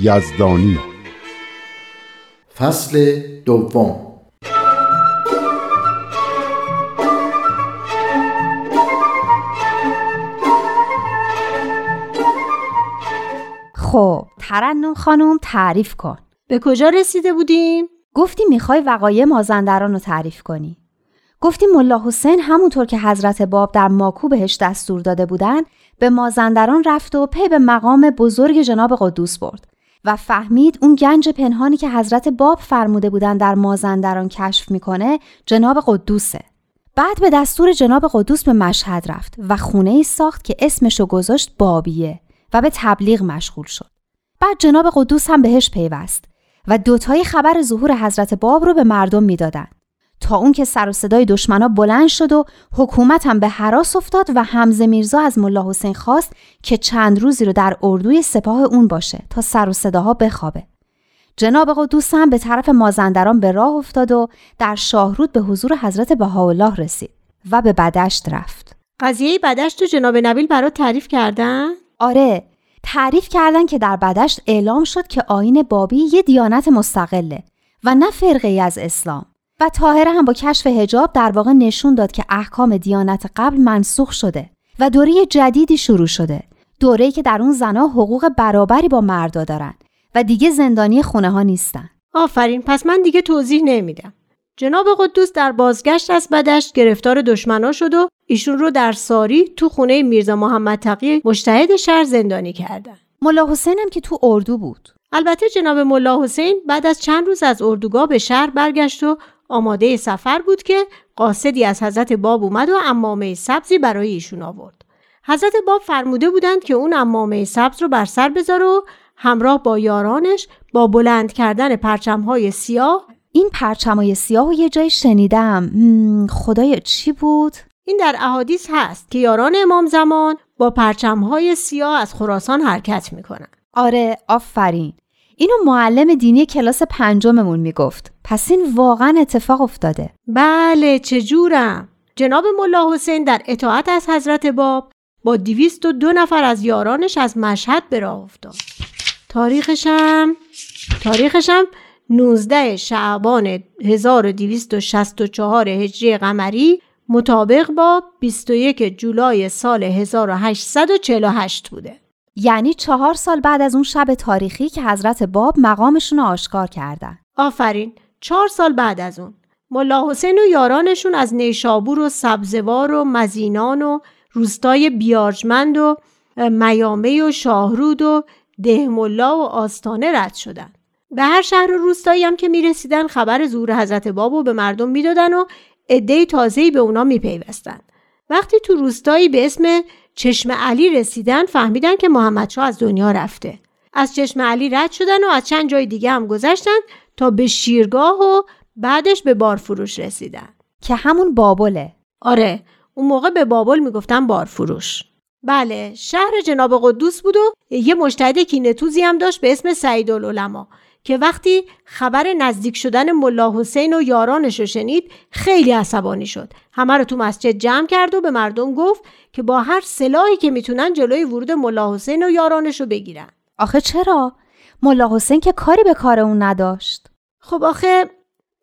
یزدانی. فصل دوم. خب ترنم خانم تعریف کن. به کجا رسیده بودیم؟ گفتی می‌خوای وقایع مازندران رو تعریف کنی. گفتی ملا حسین همونطور که حضرت باب در ماکو بهش دستور داده بودن به مازندران رفت و پی به مقام بزرگ جناب قدوس برد. و فهمید اون گنج پنهانی که حضرت باب فرموده بودن در مازندران کشف می‌کنه جناب قدوسه. بعد به دستور جناب قدوس به مشهد رفت و خونه ای ساخت که اسمشو گذاشت بابیه و به تبلیغ مشغول شد. بعد جناب قدوس هم بهش پیوست و دوتایی خبر ظهور حضرت باب رو به مردم می‌دادن. تا اون که سر و صدای دشمنا بلند شد و حکومت هم به حراس افتاد و حمزه میرزا از ملا حسین خواست که چند روزی رو در اردوی سپاه اون باشه تا سر و صداها بخوابه. جناب قدوس هم به طرف مازندران به راه افتاد و در شاهرود به حضور حضرت بهاءالله رسید و به بدشت رفت. قضیه بدشت و جناب نبیل برات تعریف کردن؟ آره، تعریف کردن که در بدشت اعلام شد که آین بابی یه دیانت مستقله و نه فرقه ای از اسلام. و تاهره هم با کشف هجاب در واقع نشون داد که احکام دیانت قبل منسوخ شده و دوره جدیدی شروع شده. دوره‌ای که در اون زنها حقوق برابری با مردا دارن و دیگه زندانی خونه ها نیستن. آفرین پس من دیگه توضیح نمیدم. جناب قدوس در بازگشت از بدشت گرفتار دشمنا شد و ایشون رو در ساری تو خونه میرزا محمد تقی مشتهد شهر زندانی کردن. ملا حسین هم که تو اردو بود. البته جناب ملا حسین بعد از چند روز از اردوگاه به شهر برگشت و آماده سفر بود که قاصدی از حضرت باب اومد و امامه سبزی برای ایشون آورد. حضرت باب فرموده بودند که اون امامه سبز رو بر سر بذاره و همراه با یارانش با بلند کردن پرچمهای سیاه این پرچمهای سیاه و یه جای شنیدم خدای چی بود؟ این در احادیث هست که یاران امام زمان با پرچمهای سیاه از خراسان حرکت می‌کنن آره آفرین اینو معلم دینی کلاس پنجممون می‌گفت. پس این واقعا اتفاق افتاده. بله چجورم؟ جناب ملا حسین در اطاعت از حضرت باب با دیویست و دو نفر از یارانش از مشهد به راه افتاد. تاریخشم تاریخشم 19 شعبان 1264 هجری قمری مطابق با 21 جولای سال 1848 بوده. یعنی چهار سال بعد از اون شب تاریخی که حضرت باب مقامشون رو آشکار کردن. آفرین چهار سال بعد از اون. ملا حسین و یارانشون از نیشابور و سبزوار و مزینان و روستای بیارجمند و میامه و شاهرود و دهملا و آستانه رد شدن. به هر شهر و روستایی هم که می‌رسیدن خبر ظهور حضرت بابو به مردم می‌دادن و عده تازه‌ای به اونا میپیوستن. وقتی تو روستایی به اسم چشم علی رسیدن فهمیدن که محمدشاه از دنیا رفته. از چشم علی رد شدن و از چند جای دیگه هم گذشتن تا به شیرگاه و بعدش به بارفروش رسیدن. که همون بابله. آره اون موقع به بابل می‌گفتن بارفروش. بله شهر جناب قدوس بود و یه مشتهد کینتوزی هم داشت به اسم سعید العلماء که وقتی خبر نزدیک شدن ملا حسین و یارانش رو شنید خیلی عصبانی شد. همه رو تو مسجد جمع کرد و به مردم گفت که با هر سلاحی که می‌تونن جلوی ورود ملا حسین و یارانش رو بگیرن. آخه چرا؟ ملا حسین که کاری به کار اون نداشت. خب آخه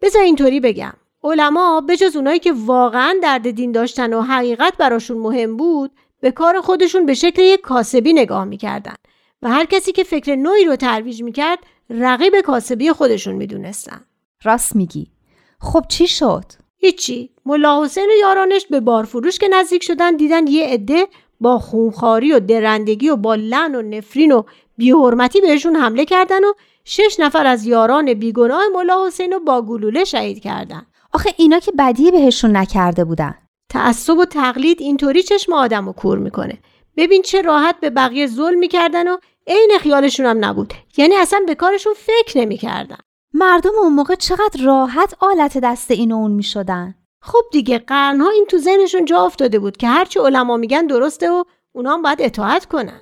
بذار اینطوری بگم. علما بجز اونایی که واقعا درد دین داشتن و حقیقت براشون مهم بود به کار خودشون به شکل یک کاسبی نگاه می‌کردن. و هر کسی که فکر نوعی رو ترویج می‌کرد رقیب کاسبی خودشون می‌دونستن. راست میگی. خب چی شد؟ هیچی. ملا حسین و یارانش به بارفروش که نزدیک شدن دیدن یه عده با خونخاری و درندگی و با لن و نفرین و بیحرمتی بهشون حمله کردن و شش نفر از یاران بیگناه ملا حسین رو با گلوله شهید کردن. آخه اینا که بدی بهشون نکرده بودن. تعصب و تقلید اینطوری چشم آدم رو کور می‌کنه. ببین چه راحت به بقیه ظلم می‌کردن و عین خیالشون هم نبود. یعنی اصلا به کارشون فکر نمی‌کردن. مردم اون موقع چقدر راحت آلت دست این و اون می‌شدن. خب دیگه قرنها این تو ذهنشون جا افتاده بود که هرچی علما میگن درسته و اونا هم باید اطاعت کنن.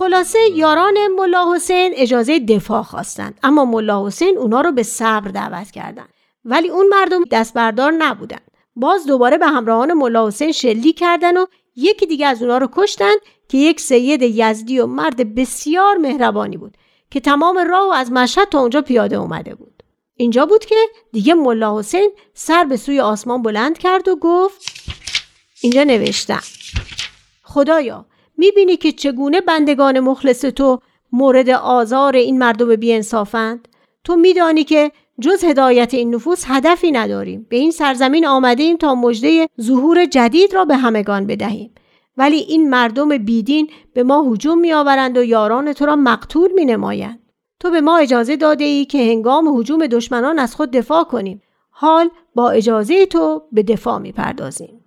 خلاصه یاران ملا حسین اجازه دفاع خواستند اما ملا حسین اونا رو به صبر دعوت کردند ولی اون مردم دست بردار نبودن. باز دوباره به همراهان ملا حسین شلیک کردن و یکی دیگه از اونا رو کشتن که یک سید یزدی و مرد بسیار مهربانی بود که تمام راه و از مشهد تا اونجا پیاده اومده بود. اینجا بود که دیگه ملا حسین سر به سوی آسمان بلند کرد و گفت اینجا نوشتم. خدایا می‌بینی که چگونه بندگان مخلص تو مورد آزار این مردم بیانصافند تو میدانی که جز هدایت این نفوس هدفی نداریم به این سرزمین آمده ایم تا مژده ظهور جدید را به همگان بدهیم ولی این مردم بیدین به ما هجوم میآورند و یاران تو را مقتول می نمایند. تو به ما اجازه داده ای که هنگام هجوم دشمنان از خود دفاع کنیم. حال با اجازه تو به دفاع می پردازیم.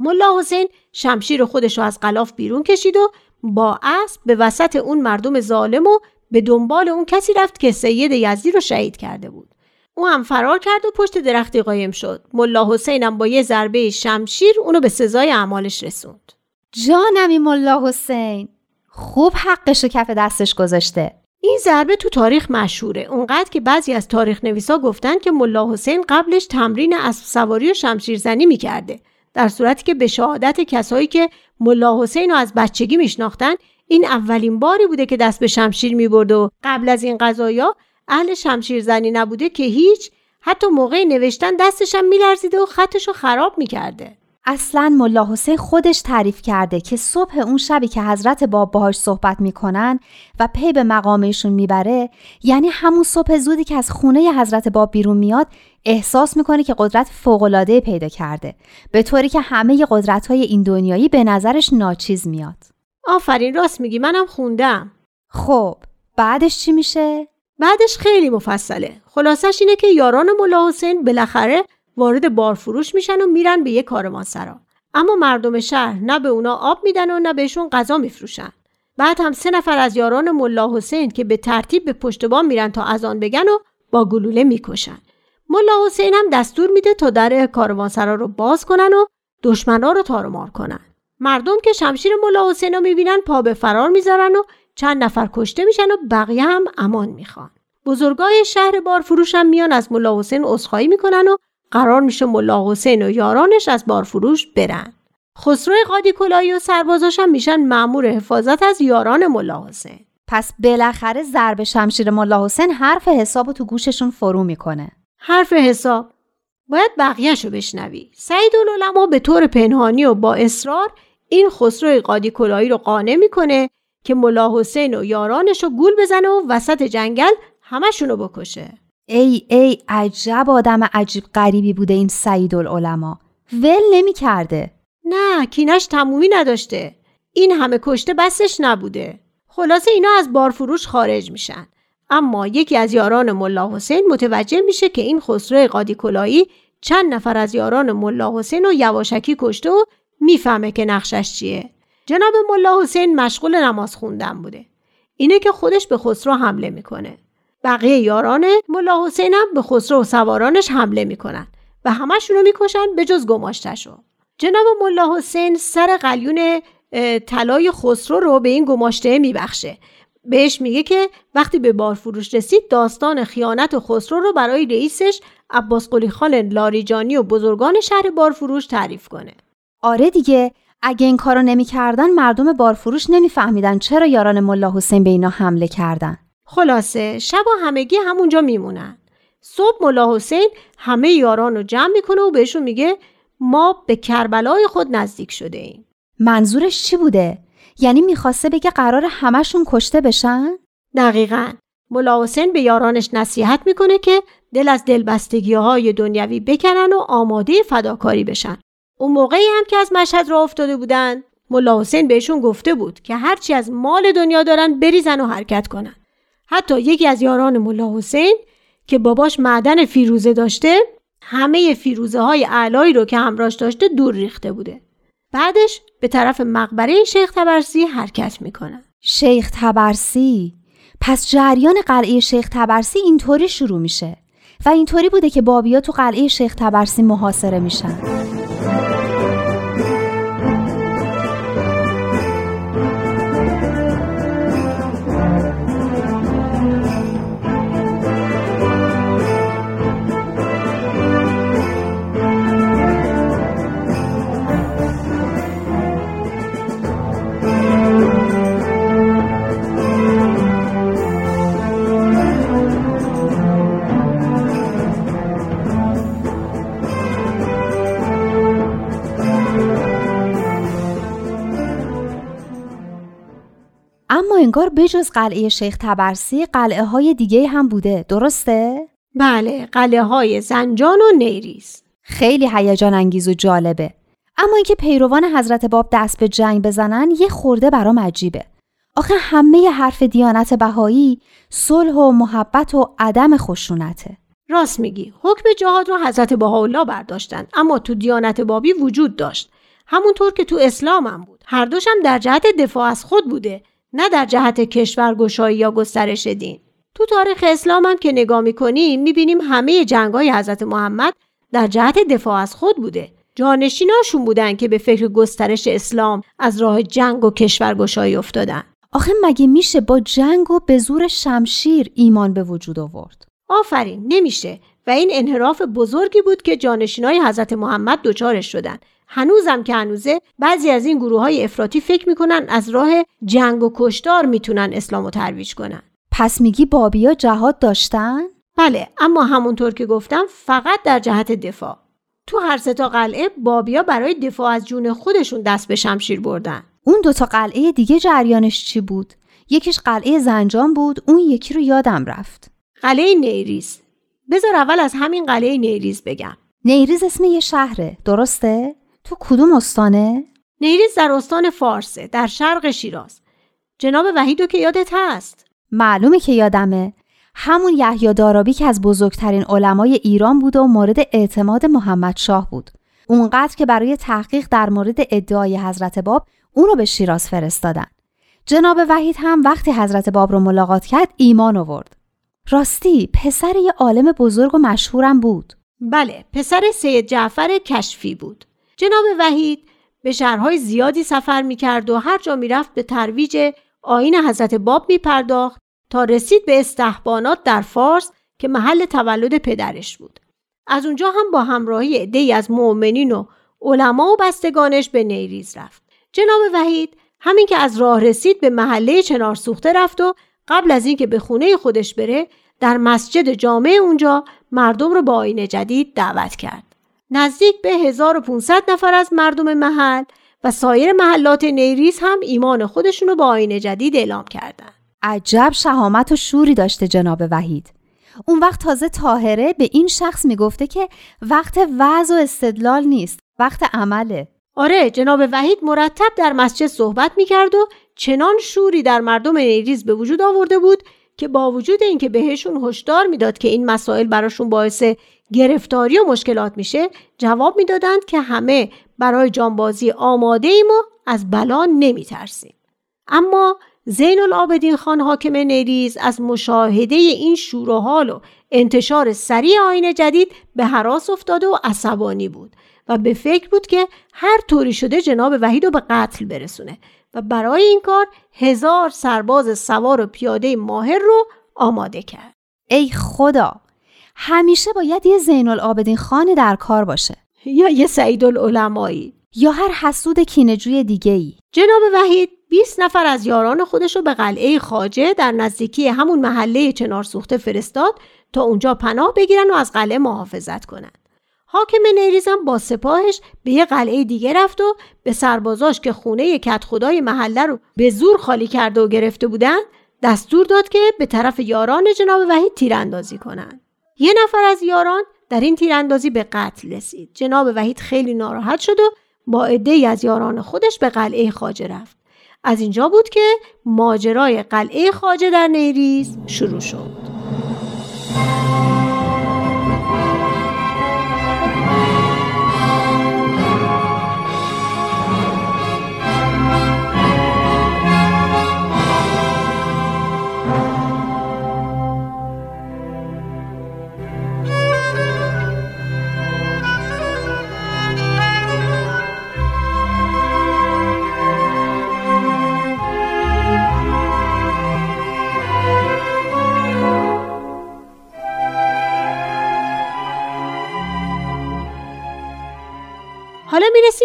ملا حسین شمشیر خودش رو از قلاف بیرون کشید و با اسب به وسط اون مردم ظالم و به دنبال اون کسی رفت که سید یزدی رو شهید کرده بود. او هم فرار کرد و پشت درختی قایم شد. ملا حسینم با یه ضربه شمشیر اونو به سزای اعمالش رسوند. جانمی ملا حسین خوب حقش کف دستش گذاشته این ضربه تو تاریخ مشهوره اونقدر که بعضی از تاریخ نویسا گفتن که ملا حسین قبلش تمرین اسب سواری و شمشیرزنی می‌کرده در صورتی که به شهادت کسایی که ملا حسین رو از بچگی میشناختن این اولین باری بوده که دست به شمشیر می‌برد و قبل از این قضایا اهل شمشیرزنی نبوده که هیچ حتی موقع نوشتن دستشم میلرزیده و خطش رو خراب می‌کرده. اصلا ملا حسین خودش تعریف کرده که صبح اون شبی که حضرت باب باهاش صحبت می‌کنن و پی به مقامشون می‌بره یعنی همون صبح زودی که از خونه حضرت باب بیرون میاد احساس می‌کنه که قدرت فوقالعاده پیدا کرده. به طوری که همه قدرت های این دنیایی به نظرش ناچیز میاد. آفرین راست میگی منم خوندم. خب بعدش چی میشه؟ بعدش خیلی مفصله. خلاصش اینه که یاران ملا حسین بالاخره وارد بارفروش میشن و میرن به یه کاروانسرا اما مردم شهر نه به اونا آب میدن و نه بهشون غذا میفروشن. بعد هم سه نفر از یاران ملا حسین که به ترتیب به پشت بام میرن تا از آن بگن و با گلوله می‌کشن. ملا حسین هم دستور میده تا در کاروانسرا رو باز کنن و دشمنا رو تارمار کنن. مردم که شمشیر ملا حسین رو می‌بینن پا به فرار می‌ذارن و چند نفر کشته میشن و بقیه هم امان می‌خوان. بزرگای شهر بارفروش هم میان از ملا حسین عذرخواهی می‌کنن و قرار میشه ملا حسین و یارانش از بارفروش برن. خسرو قادی کلایی و سربازاش هم میشن مأمور حفاظت از یاران ملا حسین. پس بالاخره ضرب شمشیر ملا حسین حرف حساب تو گوششون فرو می‌کنه. حرف حساب. باید بقیهش رو بشنوی. سعید العلماء به طور پنهانی و با اصرار این خسرو قادی کلایی رو قانع می‌کنه که ملا حسین و یارانش رو گول بزنه و وسط جنگل همشونو بکشه. ای ای عجب آدم عجیب غریبی بوده این سعید العلماء ول نمی کرده نه کینش تمومی نداشته. این همه کشته بسش نبوده. خلاصه اینا از بارفروش خارج میشن. اما یکی از یاران ملا حسین متوجه میشه که این خسرو قادی کلایی چند نفر از یاران ملا حسین رو یواشکی کشته و می‌فهمه که نقشش چیه. جناب ملا حسین مشغول نماز خوندن بوده. اینه که خودش به خسرو حمله می‌کنه. بقیه یاران ملا حسین به خسرو و سوارانش حمله می‌کنن و همشون رو می‌کشن به جز گماشتشو. جناب ملا حسین سر قلیون طلای خسرو رو به این گماشته میبخشه. بهش میگه که وقتی به بارفروش رسید داستان خیانت خسرو رو برای رئیسش عباس قلی خان لاریجانی و بزرگان شهر بارفروش تعریف کنه. آره دیگه اگه این کارو نمی‌کردن مردم بارفروش نمیفهمیدن چرا یاران ملا حسین به اینا حمله کردن. خلاصه شب و همگی همونجا میمونن. صبح ملا حسین همه یاران رو جمع می‌کنه و بهشون میگه ما به کربلای خود نزدیک شده ایم. منظورش چی بوده؟ یعنی می‌خواسته بگه قرار همشون کشته بشن؟ دقیقا. ملا حسین به یارانش نصیحت می‌کنه که دل از دلبستگی های دنیوی بکنن و آماده فداکاری بشن. اون موقعی هم که از مشهد را افتاده بودن ملا حسین بهشون گفته بود که هرچی از مال دنیا دارن بریزن و حرکت کنن. حتی یکی از یاران ملا حسین که باباش معدن فیروزه داشته همه فیروزه های علایی رو که همراش داشته دور ریخته بوده. بعدش به طرف مقبره شیخ تبرسی حرکت می‌کنن شیخ تبرسی پس جریان قلعه شیخ تبرسی اینطوری شروع میشه و اینطوری بوده که بابیا تو قلعه شیخ تبرسی محاصره میشن. بجز قلعه شیخ تبرسی قلعه های دیگه هم بوده. درسته؟ بله قلعه های زنجان و نیریز. خیلی هیجان انگیز و جالبه. اما اینکه پیروان حضرت باب دست به جنگ بزنن یه خورده برام عجیبه. آخه همه حرف دیانت بهایی صلح و محبت و عدم خشونته. راست میگی حکم جهاد رو حضرت بهاءالله برداشتن اما تو دیانت بابی وجود داشت. همونطور که تو اسلام هم بود. هر دوشم در جهت دفاع از خود بوده. نه در جهت کشورگشایی یا گسترش دین. تو تاریخ اسلام هم که نگاه می‌کنیم می‌بینیم همه جنگ های حضرت محمد در جهت دفاع از خود بوده. جانشیناشون بودن که به فکر گسترش اسلام از راه جنگ و کشورگشایی افتادن. آخه مگه میشه با جنگ و به زور شمشیر ایمان به وجود آورد؟ آفرین نمیشه. و این انحراف بزرگی بود که جانشینای حضرت محمد دچارش شدن هنوزم که هنوزه بعضی از این گروه های افراطی فکر می‌کنن از راه جنگ و کشتار می‌تونن اسلام رو ترویج کنن. پس میگی بابیا جهاد داشتن؟ بله اما همونطور که گفتم فقط در جهت دفاع. تو هر سه تا قلعه بابیا برای دفاع از جون خودشون دست به شمشیر بردن. اون دوتا قلعه دیگه جریانش چی بود؟ یکیش قلعه زنجان بود اون یکی رو یادم رفت. قلعه نیریز بذار اول از همین قلعه نیریز بگم. نیریز اسم یه شهره درسته؟ تو کدوم استانه؟ نیریز در استان فارسه در شرق شیراز. جناب وحیدو که یادت هست. معلومه که یادمه. همون یحیی دارابی که از بزرگترین علمای ایران بود و مورد اعتماد محمد شاه بود. اونقدر که برای تحقیق در مورد ادعای حضرت باب اون رو به شیراز فرستادن. جناب وحید هم وقتی حضرت باب رو ملاقات کرد ایمان آورد. راستی پسر یه عالم بزرگ و مشهورم بود بله پسر سید جعفر کشفی بود جناب وحید به شهرهای زیادی سفر می کرد و هر جا می رفت به ترویج آین حضرت باب می پرداخت تا رسید به استحبانات در فارس که محل تولد پدرش بود. از اونجا هم با همراهی عدهای از مؤمنین و علما و بستگانش به نیریز رفت. جناب وحید همین که از راه رسید به محله چنار سوخته رفت و قبل از اینکه به خونه خودش بره در مسجد جامع اونجا مردم رو با آین جدید دعوت کرد. نزدیک به 1500 نفر از مردم محل و سایر محلات نیریز هم ایمان خودشون رو با آین جدید اعلام کردن. عجب شهامت و شوری داشته جناب وحید. اون وقت تازه تاهره به این شخص می‌گفته که وقت وعظ و استدلال نیست، وقت عمله. آره جناب وحید مرتب در مسجد صحبت می‌کرد و چنان شوری در مردم نیریز به وجود آورده بود که با وجود اینکه بهشون هشدار می‌داد که این مسائل براشون باعث گرفتاری و مشکلات میشه جواب می‌دادند که همه برای جانبازی آماده ایم و از بلا نمیترسیم. اما زین العابدین خان حاکم نیریز از مشاهده این شور و حال و انتشار سریع آین جدید به حراس افتاده و عصبانی بود. و به فکر بود که هر طوری شده جناب وحید رو به قتل برسونه و برای این کار هزار سرباز سوار و پیاده ماهر رو آماده کرد. ای خدا! همیشه باید یه زین العابدین خانی در کار باشه. یا یه سعید العلمایی یا هر حسود کینجوی دیگه ای جناب وحید 20 نفر از یاران خودش رو به قلعه خاجه در نزدیکی همون محله چنارسوخته فرستاد تا اونجا پناه بگیرن و از قلعه محافظت کنند. حاکم نیریزم با سپاهش به یه قلعه دیگه رفت و به سربازاش که خونه کت خدای محله رو به زور خالی کرده و گرفته بودن دستور داد که به طرف یاران جناب وحید تیراندازی کنند. یه نفر از یاران در این تیراندازی به قتل رسید. جناب وحید خیلی ناراحت شد و با عده از یاران خودش به قلعه خاجه رفت. از اینجا بود که ماجرای قلعه خاجه در نیریز شروع شد.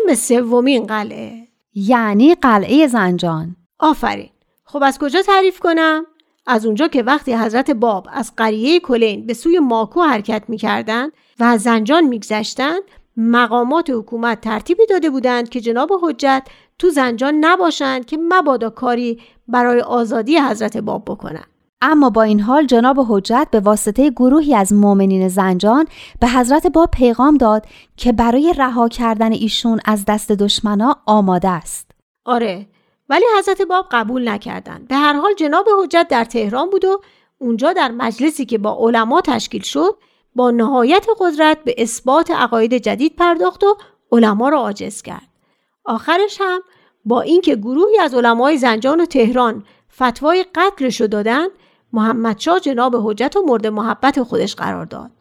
به سومین قلعه. یعنی قلعه زنجان. آفرین. خب از کجا تعریف کنم؟ از اونجا که وقتی حضرت باب از قریه کلین به سوی ماکو حرکت می‌کردند و از زنجان میگذشتند مقامات حکومت ترتیبی داده بودند که جناب حجت تو زنجان نباشند که مبادا کاری برای آزادی حضرت باب بکنند. اما با این حال جناب حجت به واسطه گروهی از مؤمنین زنجان به حضرت باب پیغام داد که برای رها کردن ایشون از دست دشمنا آماده است. آره ولی حضرت باب قبول نکردند. به هر حال جناب حجت در تهران بود و اونجا در مجلسی که با علما تشکیل شد با نهایت قدرت به اثبات عقاید جدید پرداخت و علما را عاجز کرد. آخرش هم با اینکه گروهی از علمای زنجان و تهران فتوای قتلش رو دادن محمد شاه جناب حجت و مورد محبت خودش قرار داد.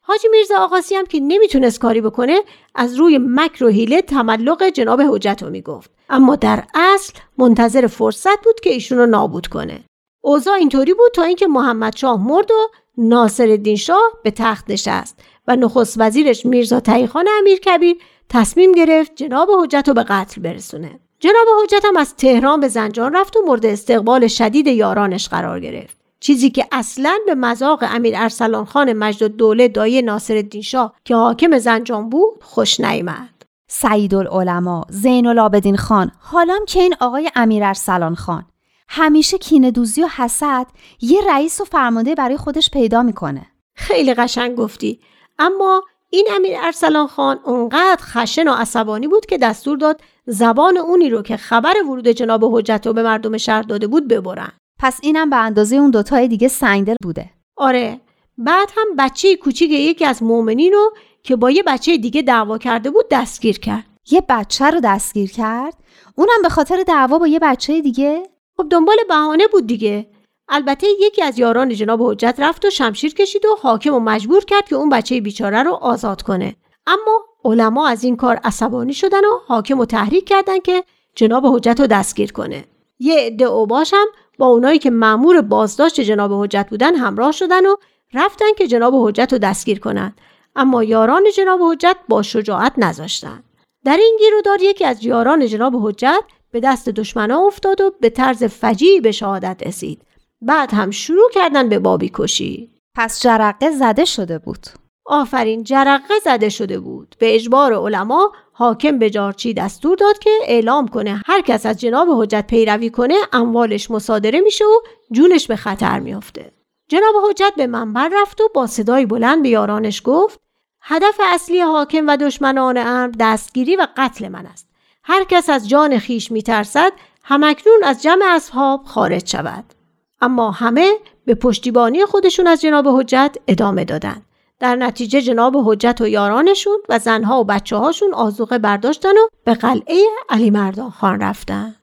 حاجی میرزا آقاسی هم که نمی‌تونست کاری بکنه از روی مکر و حیله تملق جناب حجت رو می‌گفت. اما در اصل منتظر فرصت بود که ایشون رو نابود کنه. اوضاع اینطوری بود تا اینکه محمد شاه مرد و ناصر شاه به تخت نشست و نخست وزیرش میرزا تایخان امیر کبیر تصمیم گرفت جناب حجت رو به قتل برسونه. جناب حجت هم از تهران به زنجان رفت و مورد استقبال شدید یارانش قرار گرفت. چیزی که اصلا به مذاق امیر ارسلان خان مجد دوله دایه ناصر شاه که حاکم زنجان بود خوش نیامد. سعید العلماء زین العابدین خان حالام که این آقای امیر ارسلان خان. همیشه کینه دوزی و حسد یه رئیس و فرمانده برای خودش پیدا می‌کنه. خیلی قشنگ گفتی. اما این امیر ارسلان خان اونقدر خشن و عصبانی بود که دستور داد زبان اونی رو که خبر ورود جناب حجت رو به مردم شهر داده بود ببرن. پس اینم به اندازه اون دوتای دیگه سنگدل بوده. آره بعد هم بچه کوچیک یکی از مؤمنین رو که با یه بچه دیگه دعوا کرده بود دستگیر کرد. یه بچه رو دستگیر کرد؟ اونم به خاطر دعوا با یه بچه دیگه؟ خب دنبال بهانه بود دیگه. البته یکی از یاران جناب حجت رفت و شمشیر کشید و حاکم و مجبور کرد که اون بچه بیچاره رو آزاد کنه. اما علما از این کار عصبانی شدن و حاکم رو تحریک کردن که جناب حجت رو دستگیر کنه. یه عده اوباش هم با اونایی که مأمور بازداشت جناب حجت بودن همراه شدن و رفتن که جناب حجت رو دستگیر کنند. اما یاران جناب حجت با شجاعت نذاشتن در این گیرودار یکی از یاران جناب حجت به دست دشمنا افتاد و به طرز فجیعی به شهادت رسید. بعد هم شروع کردن به بابی کشی. پس جرقه زده شده بود. آفرین جرقه زده شده بود. به اجبار علما حاکم به جارچی دستور داد که اعلام کنه هر کس از جناب حجت پیروی کنه اموالش مصادره میشه و جونش به خطر میافته. جناب حجت به منبر رفت و با صدای بلند به یارانش گفت هدف اصلی حاکم و دشمنان امر دستگیری و قتل من است. هر کس از جان خیش میترسد همکنون از جمع اصحاب خارج شود. اما همه به پشتیبانی خودشون از جناب حجت ادامه دادند. در نتیجه جناب حجت و یارانشون و زنها و بچه هاشون آزوقه برداشتن و به قلعه علی مردان خان رفتن.